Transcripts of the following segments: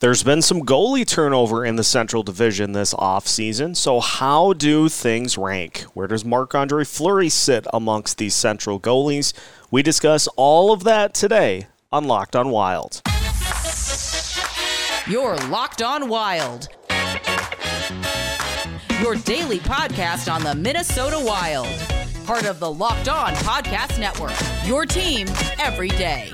There's been some goalie turnover in the Central Division this offseason. So, how do things rank? Where does Marc Andre Fleury sit amongst these Central goalies? We discuss all of that today on Locked on Wild. You're Locked on Wild. Your daily podcast on the Minnesota Wild. Part of the Locked On Podcast Network. Your team every day.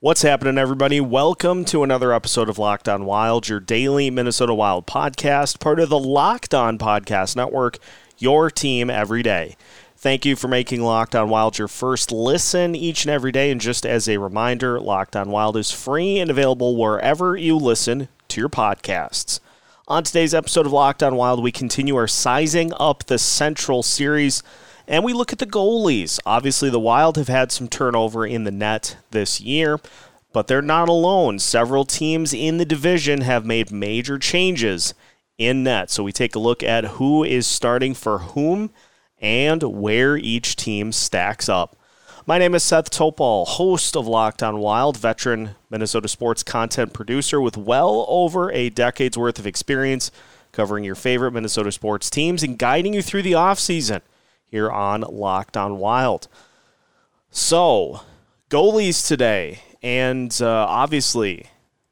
What's happening, everybody? Welcome to another episode of Locked On Wild, your daily Minnesota Wild podcast, part of the Locked On Podcast Network, your team every day. Thank you for making Locked On Wild your first listen each and every day. And just as a reminder, Locked On Wild is free and available wherever you listen to your podcasts. On today's episode of Locked On Wild, we continue our sizing up the Central Series. And we look at the goalies. Obviously, the Wild have had some turnover in the net this year, but they're not alone. Several teams in the division have made major changes in net. So we take a look at who is starting for whom and where each team stacks up. My name is Seth Topol, host of Locked on Wild, veteran Minnesota sports content producer with well over a decade's worth of experience covering your favorite Minnesota sports teams and guiding you through the offseason here on Locked on Wild. So, goalies today, and uh, obviously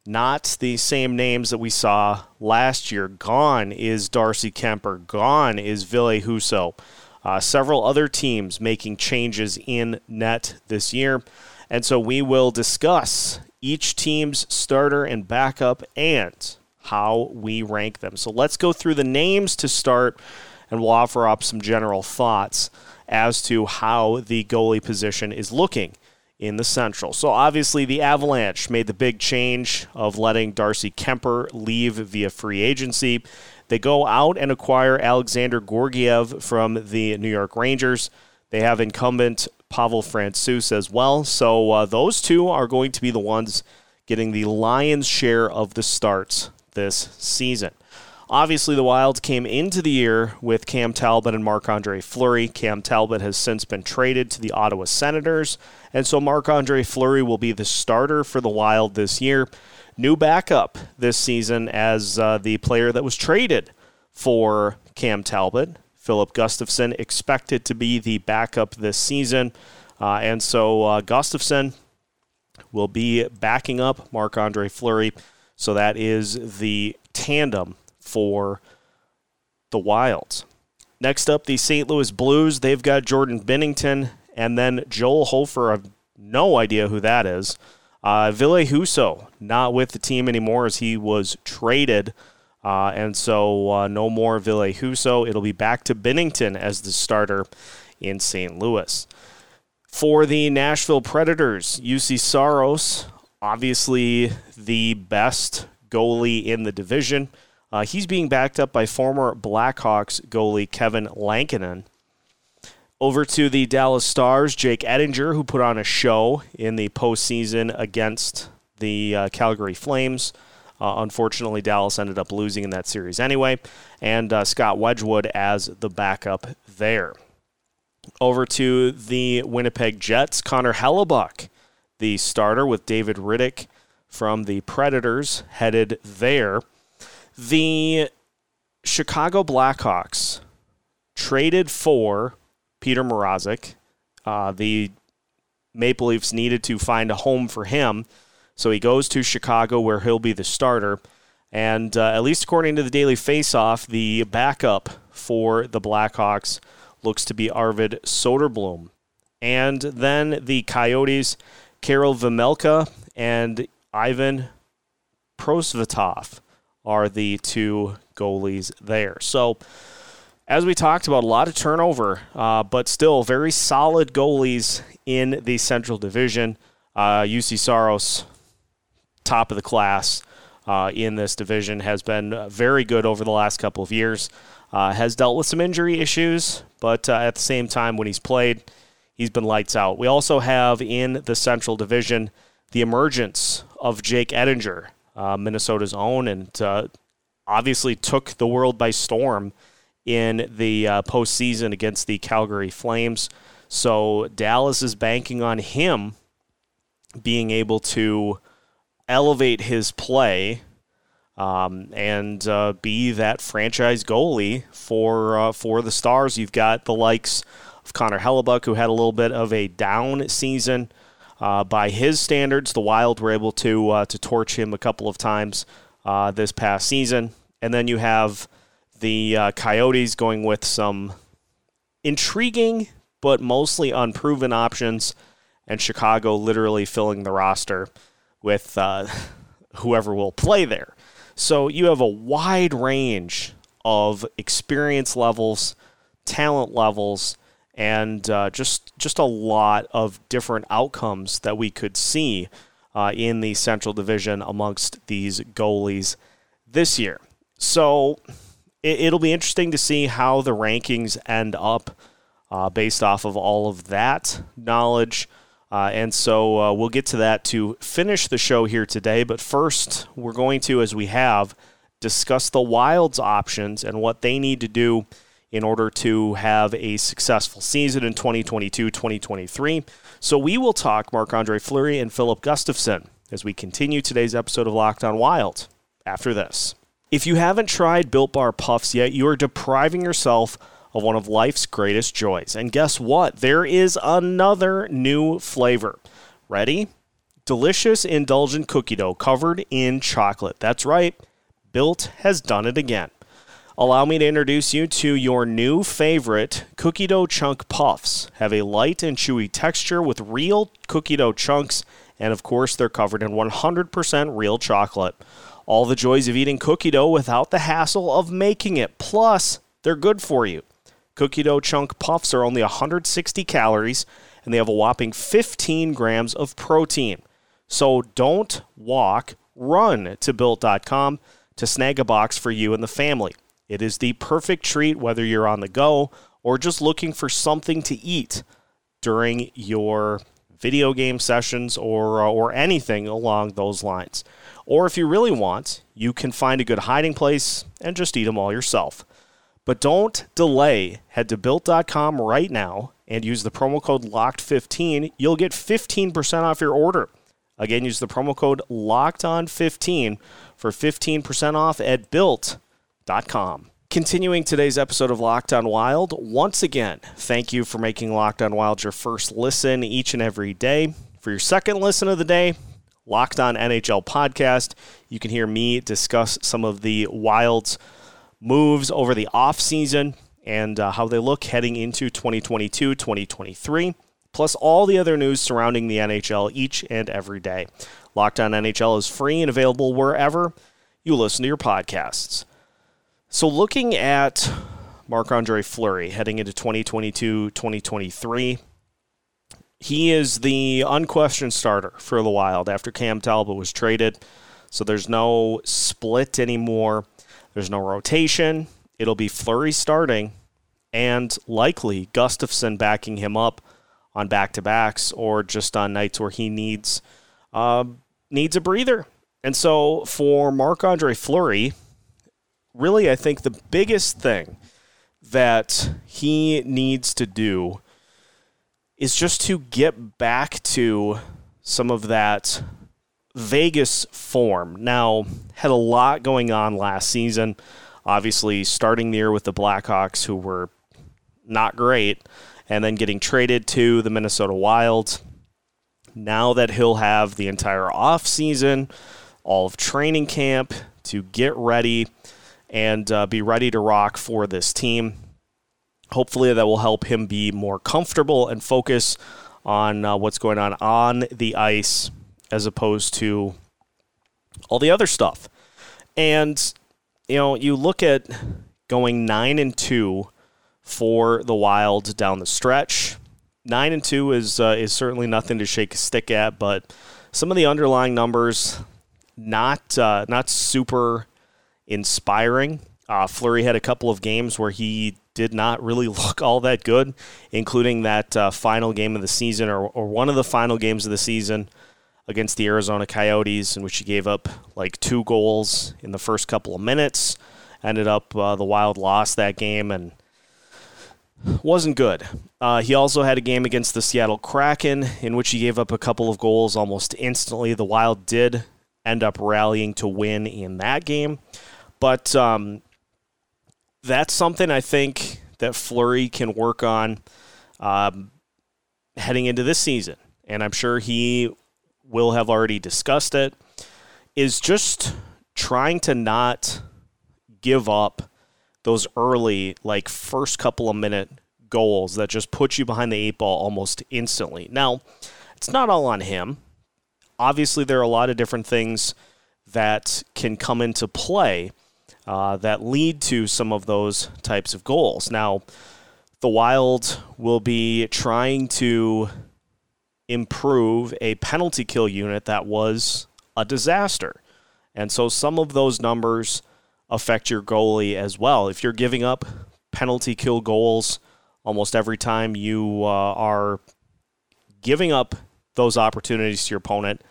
not the same names that we saw last year. Gone is Darcy Kuemper. Gone is Ville Husso. Uh, several other teams making changes in net this year. And so we will discuss each team's starter and backup and how we rank them. So let's go through the names to start and we'll offer up some general thoughts as to how the goalie position is looking in the Central. So obviously, the Avalanche made the big change of letting Darcy Kuemper leave via free agency. They go out and acquire Alexandar Georgiev from the New York Rangers. They have incumbent Pavel Francouz as well. So uh, those two are going to be the ones getting the lion's share of the starts this season. Obviously, the Wilds came into the year with Cam Talbot and Marc Andre Fleury. Cam Talbot has since been traded to the Ottawa Senators, and so Marc Andre Fleury will be the starter for the Wild this year. New backup this season as uh, the player that was traded for Cam Talbot. Filip Gustavsson expected to be the backup this season, uh, and so uh, Gustavsson will be backing up Marc Andre Fleury. So that is the tandem for the Wilds. Next up, the St. Louis Blues. They've got Jordan Binnington and then Joel Hofer. I have no idea who that is. Uh, Ville Husso, not with the team anymore as he was traded. Uh, and so uh, no more Ville Husso. It'll be back to Binnington as the starter in St. Louis. For the Nashville Predators, Juuse Saros, obviously the best goalie in the division. Uh, he's being backed up by former Blackhawks goalie Kevin Lankinen. Over to the Dallas Stars, Jake Oettinger, who put on a show in the postseason against the uh, Calgary Flames. Uh, unfortunately, Dallas ended up losing in that series anyway, and uh, Scott Wedgewood as the backup there. Over to the Winnipeg Jets, Connor Hellebuyck, the starter with David Rittich from the Predators, headed there. The Chicago Blackhawks traded for Petr Mrazek. Uh, the Maple Leafs needed to find a home for him, so he goes to Chicago where he'll be the starter. And uh, at least according to the Daily Faceoff, the backup for the Blackhawks looks to be Arvid Soderblom. And then the Coyotes, Karel Vejmelka and Ivan Prosvetov are the two goalies there. So, as we talked about, a lot of turnover, uh, but still very solid goalies in the Central Division. Uh, Juuse Saros, top of the class uh, in this division, has been very good over the last couple of years. Uh, has dealt with some injury issues, but uh, at the same time, when he's played, he's been lights out. We also have in the Central Division the emergence of Jake Oettinger uh, Minnesota's own, and uh, obviously took the world by storm in the uh, postseason against the Calgary Flames. So Dallas is banking on him being able to elevate his play um, and uh, be that franchise goalie for uh, for the Stars. You've got the likes of Connor Hellebuyck, who had a little bit of a down season. Uh, by his standards, the Wild were able to uh, to torch him a couple of times uh, this past season, and then you have the uh, Coyotes going with some intriguing but mostly unproven options, and Chicago literally filling the roster with whoever will play there. So you have a wide range of experience levels, talent levels, and uh, just just a lot of different outcomes that we could see uh, in the Central Division amongst these goalies this year. So it, will be interesting to see how the rankings end up uh, based off of all of that knowledge. Uh, and so uh, we'll get to that to finish the show here today. But first, we're going to, as we have, discuss the Wild's options and what they need to do in order to have a successful season in 2022 2023. So we will talk Marc Andre Fleury and Filip Gustavsson as we continue today's episode of Locked on Wild after this. If you haven't tried Built Bar Puffs yet, you are depriving yourself of one of life's greatest joys. And guess what? There is another new flavor. Ready? Delicious, indulgent cookie dough covered in chocolate. That's right, Built has done it again. Allow me to introduce you to your new favorite cookie dough chunk puffs. Have a light and chewy texture with real cookie dough chunks, and of course, they're covered in 100% real chocolate. All the joys of eating cookie dough without the hassle of making it. Plus, they're good for you. Cookie dough chunk puffs are only 160 calories and they have a whopping 15 grams of protein. So don't walk, run to built.com to snag a box for you and the family. It is the perfect treat whether you're on the go or just looking for something to eat during your video game sessions or uh, or anything along those lines. Or if you really want, you can find a good hiding place and just eat them all yourself. But don't delay. Head to built.com right now and use the promo code LOCKED15. You'll get 15% off your order. Again, use the promo code LOCKEDON15 for 15% off at built.com. Continuing today's episode of Locked on Wild, once again, thank you for making Locked on Wild your first listen each and every day. For your second listen of the day, Locked on NHL podcast, you can hear me discuss some of the Wild's moves over the offseason and uh, how they look heading into 2022 2023, plus all the other news surrounding the NHL each and every day. Locked On NHL is free and available wherever you listen to your podcasts. So, looking at Marc Andre Fleury heading into 2022 2023, he is the unquestioned starter for the Wild after Cam Talbot was traded. So, there's no split anymore there's no rotation. It'll be Fleury starting and likely Gustavsson backing him up on back to backs or just on nights where he needs uh, needs a breather. And so for Marc Andre Fleury, really, I think the biggest thing that he needs to do is just to get back to some of that Vegas form. Now, had a lot going on last season. Obviously, starting the year with the Blackhawks, who were not great, and then getting traded to the Minnesota Wild. Now that he'll have the entire offseason, all of training camp to get ready and uh, be ready to rock for this team. Hopefully, that will help him be more comfortable and focus on uh, what's going on on the ice as opposed to all the other stuff. And you know, you look at going 9 and 2 for the Wild down the stretch. 9 and 2 is uh, is certainly nothing to shake a stick at, but some of the underlying numbers not uh, not super inspiring. Uh, Fleury had a couple of games where he did not really look all that good, including that uh, final game of the season or, or one of the final games of the season against the Arizona Coyotes, in which he gave up like two goals in the first couple of minutes. Ended up uh, the Wild lost that game and wasn't good. Uh, he also had a game against the Seattle Kraken in which he gave up a couple of goals almost instantly. The Wild did end up rallying to win in that game, but um, that's something I think that Fleury can work on um, heading into this season, and I'm sure he will have already discussed it. Is just trying to not give up those early, like first couple of minute goals that just put you behind the eight ball almost instantly. Now, it's not all on him. Obviously, there are a lot of different things that can come into play uh, that lead to some of those types of goals. Now, the Wild will be trying to improve a penalty kill unit that was a disaster. And so some of those numbers affect your goalie as well. If you're giving up penalty kill goals almost every time you uh, are giving up those opportunities to your opponent,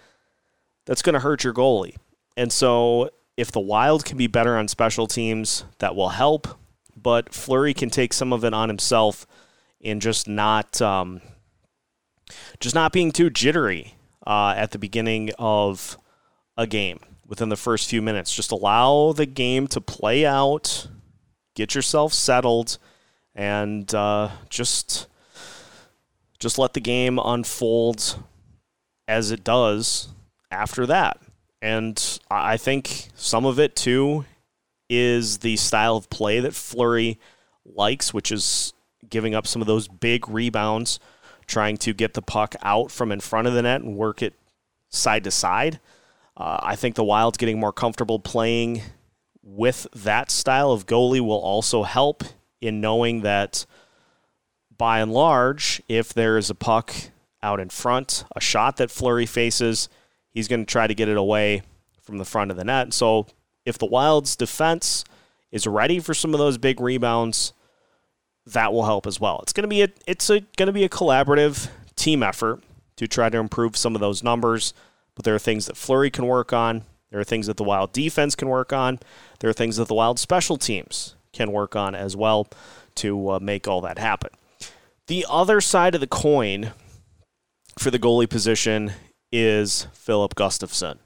that's going to hurt your goalie. And so if the Wild can be better on special teams, that will help. But Fleury can take some of it on himself and just not um, just not being too jittery uh, at the beginning of a game within the first few minutes. Just allow the game to play out, get yourself settled, and uh, just just let the game unfold as it does after that. And I think some of it too is the style of play that Fleury likes, which is giving up some of those big rebounds, trying to get the puck out from in front of the net and work it side to side. Uh, I think the Wild's getting more comfortable playing with that style of goalie will also help in knowing that by and large, if there is a puck out in front, a shot that Fleury faces, he's going to try to get it away from the front of the net. So if the Wild's defense is ready for some of those big rebounds, that will help as well. It's going to be a it's a, going to be a collaborative team effort to try to improve some of those numbers. But there are things that Fleury can work on. There are things that the Wild defense can work on. There are things that the Wild special teams can work on as well to uh, make all that happen. The other side of the coin for the goalie position is Filip Gustavsson.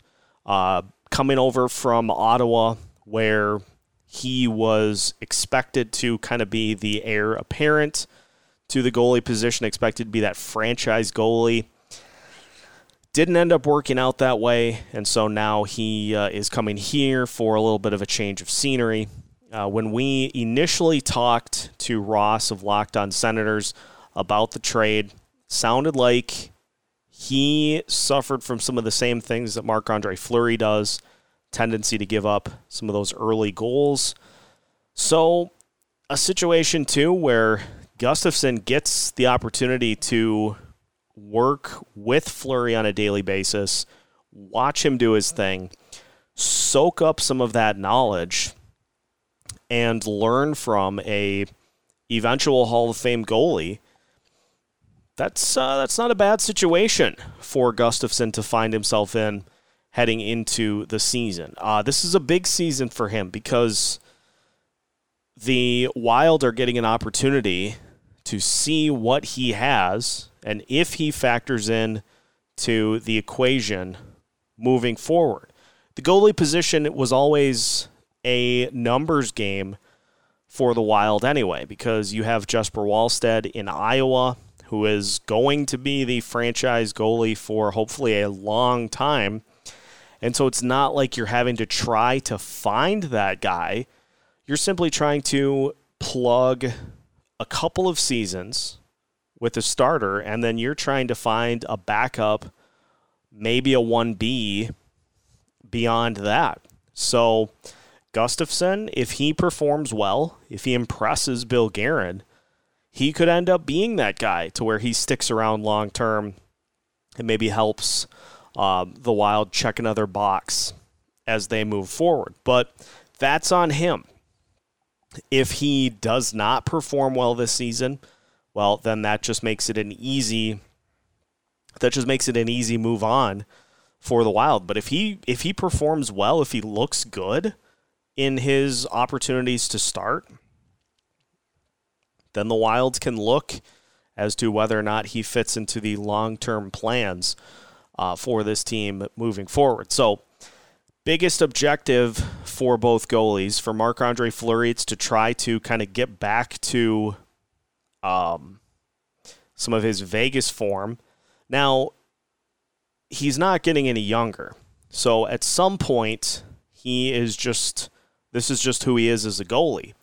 Uh, coming over from Ottawa, where he was expected to kind of be the heir apparent to the goalie position, expected to be that franchise goalie. Didn't end up working out that way, and so now he uh, is coming here for a little bit of a change of scenery. Uh, when we initially talked to Ross of Locked On Senators about the trade, sounded like he suffered from some of the same things that Marc Andre Fleury does tendency to give up some of those early goals. So, a situation too where Gustavsson gets the opportunity to work with Fleury on a daily basis, watch him do his thing, soak up some of that knowledge, and learn from a eventual Hall of Fame goalie that's uh, that's not a bad situation for Gustavsson to find himself in heading into the season. Uh, this is a big season for him because the Wild are getting an opportunity to see what he has and if he factors in to the equation moving forward. The goalie position was always a numbers game for the Wild anyway because you have Jesper Wallstedt in Iowa who is going to be the franchise goalie for hopefully a long time. And so it's not like you're having to try to find that guy. You're simply trying to plug a couple of seasons with a starter, and then you're trying to find a backup, maybe a 1B beyond that. So, Gustavsson, if he performs well, if he impresses Bill Guerin, he could end up being that guy to where he sticks around long term and maybe helps uh, the Wild check another box as they move forward. But that's on him. If he does not perform well this season, well, then that just makes it an easy that just makes it an easy move on for the Wild. But if he if he performs well, if he looks good in his opportunities to start, then the Wilds can look as to whether or not he fits into the long term plans uh, for this team moving forward. So, biggest objective for both goalies for Marc Andre Fleury, it's to try to kind of get back to um, some of his Vegas form. Now, he's not getting any younger. So, at some point, he is just this is just who he is as a goalie.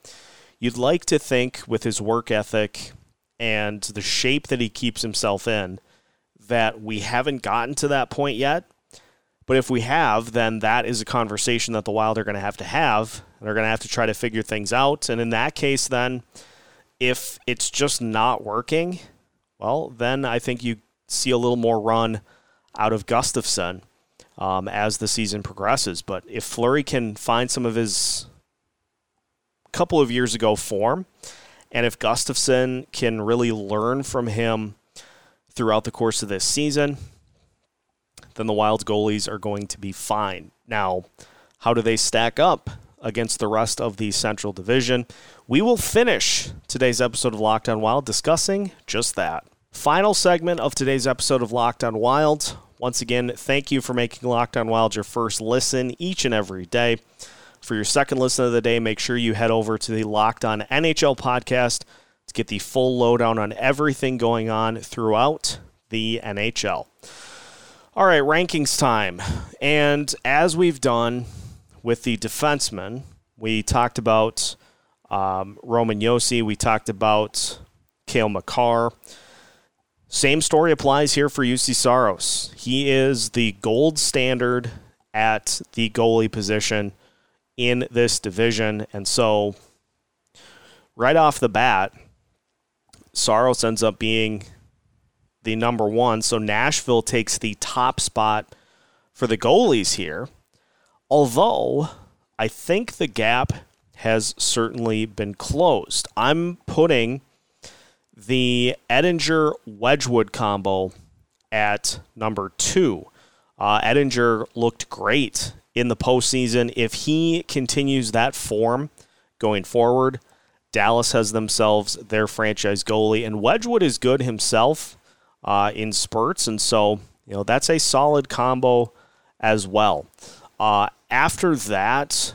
You'd like to think with his work ethic and the shape that he keeps himself in that we haven't gotten to that point yet. But if we have, then that is a conversation that the Wild are going to have to have. They're going to have to try to figure things out. And in that case, then, if it's just not working, well, then I think you see a little more run out of Gustavsson um, as the season progresses. But if Fleury can find some of his couple of years ago form, and if Gustavsson can really learn from him throughout the course of this season, then the Wild's goalies are going to be fine. Now, how do they stack up against the rest of the Central Division? We will finish today's episode of Locked On Wild discussing just that. Final segment of today's episode of Locked On Wild. Once again, thank you for making Locked On Wild your first listen each and every day. For your second listen of the day, make sure you head over to the Locked On NHL podcast to get the full lowdown on everything going on throughout the NHL. All right, rankings time. And as we've done with the defensemen, we talked about um, Roman Josi, we talked about Cale Makar. Same story applies here for Juuse Saros. He is the gold standard at the goalie position in this division. And so, right off the bat, Saros ends up being the number one. So, Nashville takes the top spot for the goalies here. Although, I think the gap has certainly been closed. I'm putting the Oettinger Wedgewood combo at number two. Uh, Oettinger looked great in the postseason. If he continues that form going forward, Dallas has themselves their franchise goalie, and Wedgewood is good himself uh, in spurts, and so you know that's a solid combo as well. Uh, after that,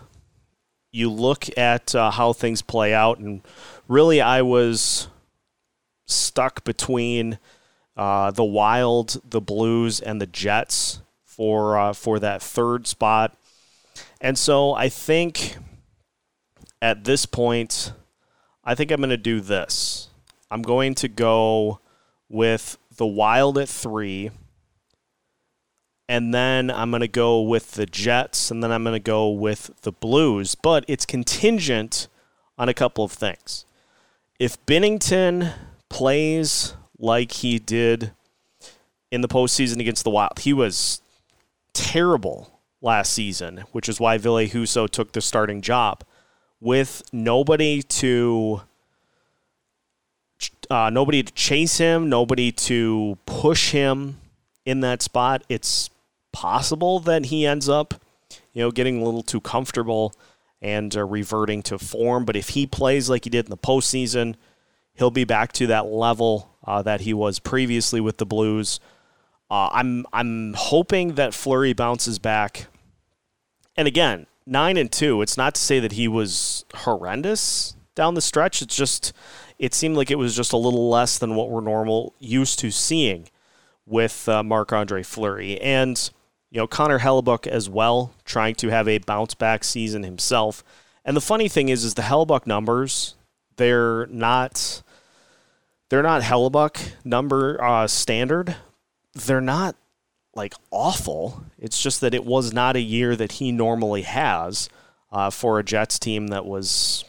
you look at uh, how things play out, and really, I was stuck between uh, the Wild, the Blues, and the Jets for uh, for that third spot. And so I think at this point, I think I'm going to do this. I'm going to go with the Wild at three, and then I'm going to go with the Jets, and then I'm going to go with the Blues. But it's contingent on a couple of things. If Binnington plays like he did in the postseason against the Wild, he was terrible last season, which is why Ville Husso took the starting job. With nobody to uh, nobody to chase him, nobody to push him in that spot, it's possible that he ends up, you know, getting a little too comfortable and uh, reverting to form. But if he plays like he did in the postseason, he'll be back to that level uh, that he was previously with the Blues. Uh, I'm I'm hoping that Fleury bounces back. And again, nine and two. It's not to say that he was horrendous down the stretch. It's just it seemed like it was just a little less than what we're normal used to seeing with uh, Marc Andre Fleury and you know Connor Hellebuyck as well, trying to have a bounce back season himself. And the funny thing is, is the Hellebuyck numbers they're not they're not Hellebuyck number uh, standard, they're not like awful. It's just that it was not a year that he normally has uh, for a Jets team that was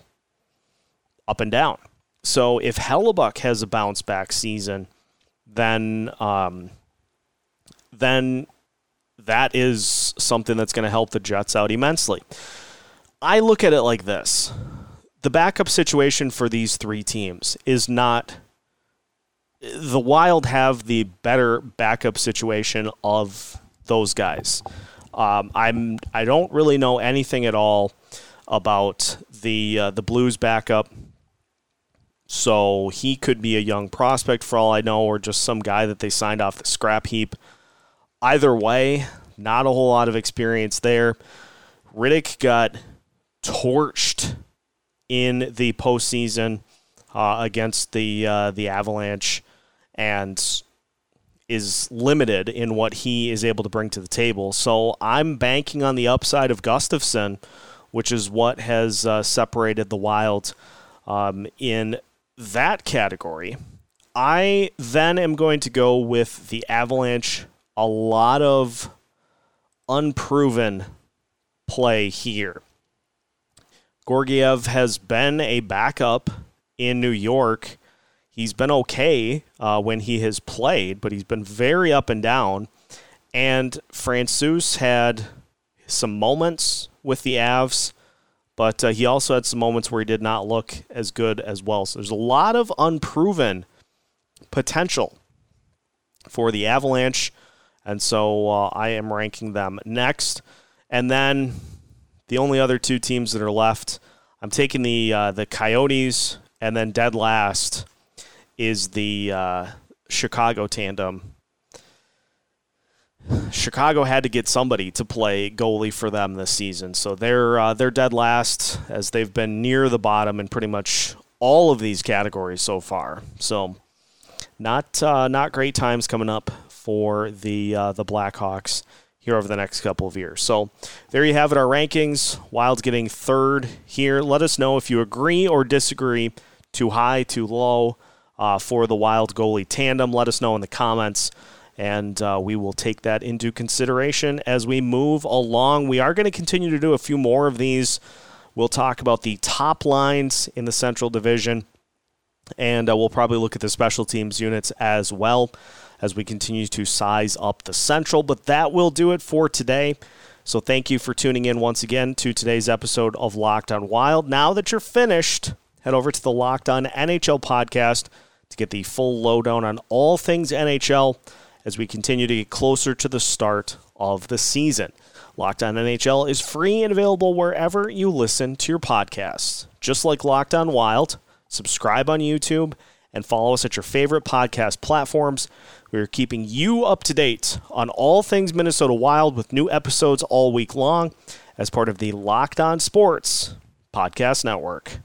up and down. So if Hellebuyck has a bounce back season, then um, then that is something that's going to help the Jets out immensely. I look at it like this: the backup situation for these three teams is not the Wild have the better backup situation of those guys. Um, I'm I don't really know anything at all about the uh, the Blues backup. So he could be a young prospect for all I know, or just some guy that they signed off the scrap heap. Either way, not a whole lot of experience there. Rittich got torched in the postseason uh, against the uh, the Avalanche, and is limited in what he is able to bring to the table. So I'm banking on the upside of Gustavsson, which is what has uh, separated the Wild um, in that category. I then am going to go with the Avalanche. A lot of unproven play here. Georgiev has been a backup in New York He's been okay uh, when he has played, but he's been very up and down. And Francouz had some moments with the Avs, but uh, he also had some moments where he did not look as good as well. So there's a lot of unproven potential for the Avalanche, and so uh, I am ranking them next. And then the only other two teams that are left, I'm taking the uh, the Coyotes, and then dead last is the uh, Chicago tandem. Chicago had to get somebody to play goalie for them this season, so they're uh, they're dead last as they've been near the bottom in pretty much all of these categories so far. So, not uh, not great times coming up for the uh, the Blackhawks here over the next couple of years. So, there you have it. Our rankings. Wild's getting third here. Let us know if you agree or disagree. Too high, too low uh, for the Wild goalie tandem. Let us know in the comments, and uh, we will take that into consideration as we move along. We are going to continue to do a few more of these. We'll talk about the top lines in the Central Division, and uh, we'll probably look at the special teams units as well as we continue to size up the Central. But that will do it for today. So thank you for tuning in once again to today's episode of Locked on Wild. Now that you're finished, head over to the Locked on NHL podcast to get the full lowdown on all things NHL as we continue to get closer to the start of the season. Locked On NHL is free and available wherever you listen to your podcasts. Just like Locked On Wild, subscribe on YouTube and follow us at your favorite podcast platforms. We are keeping you up to date on all things Minnesota Wild with new episodes all week long as part of the Locked On Sports Podcast Network.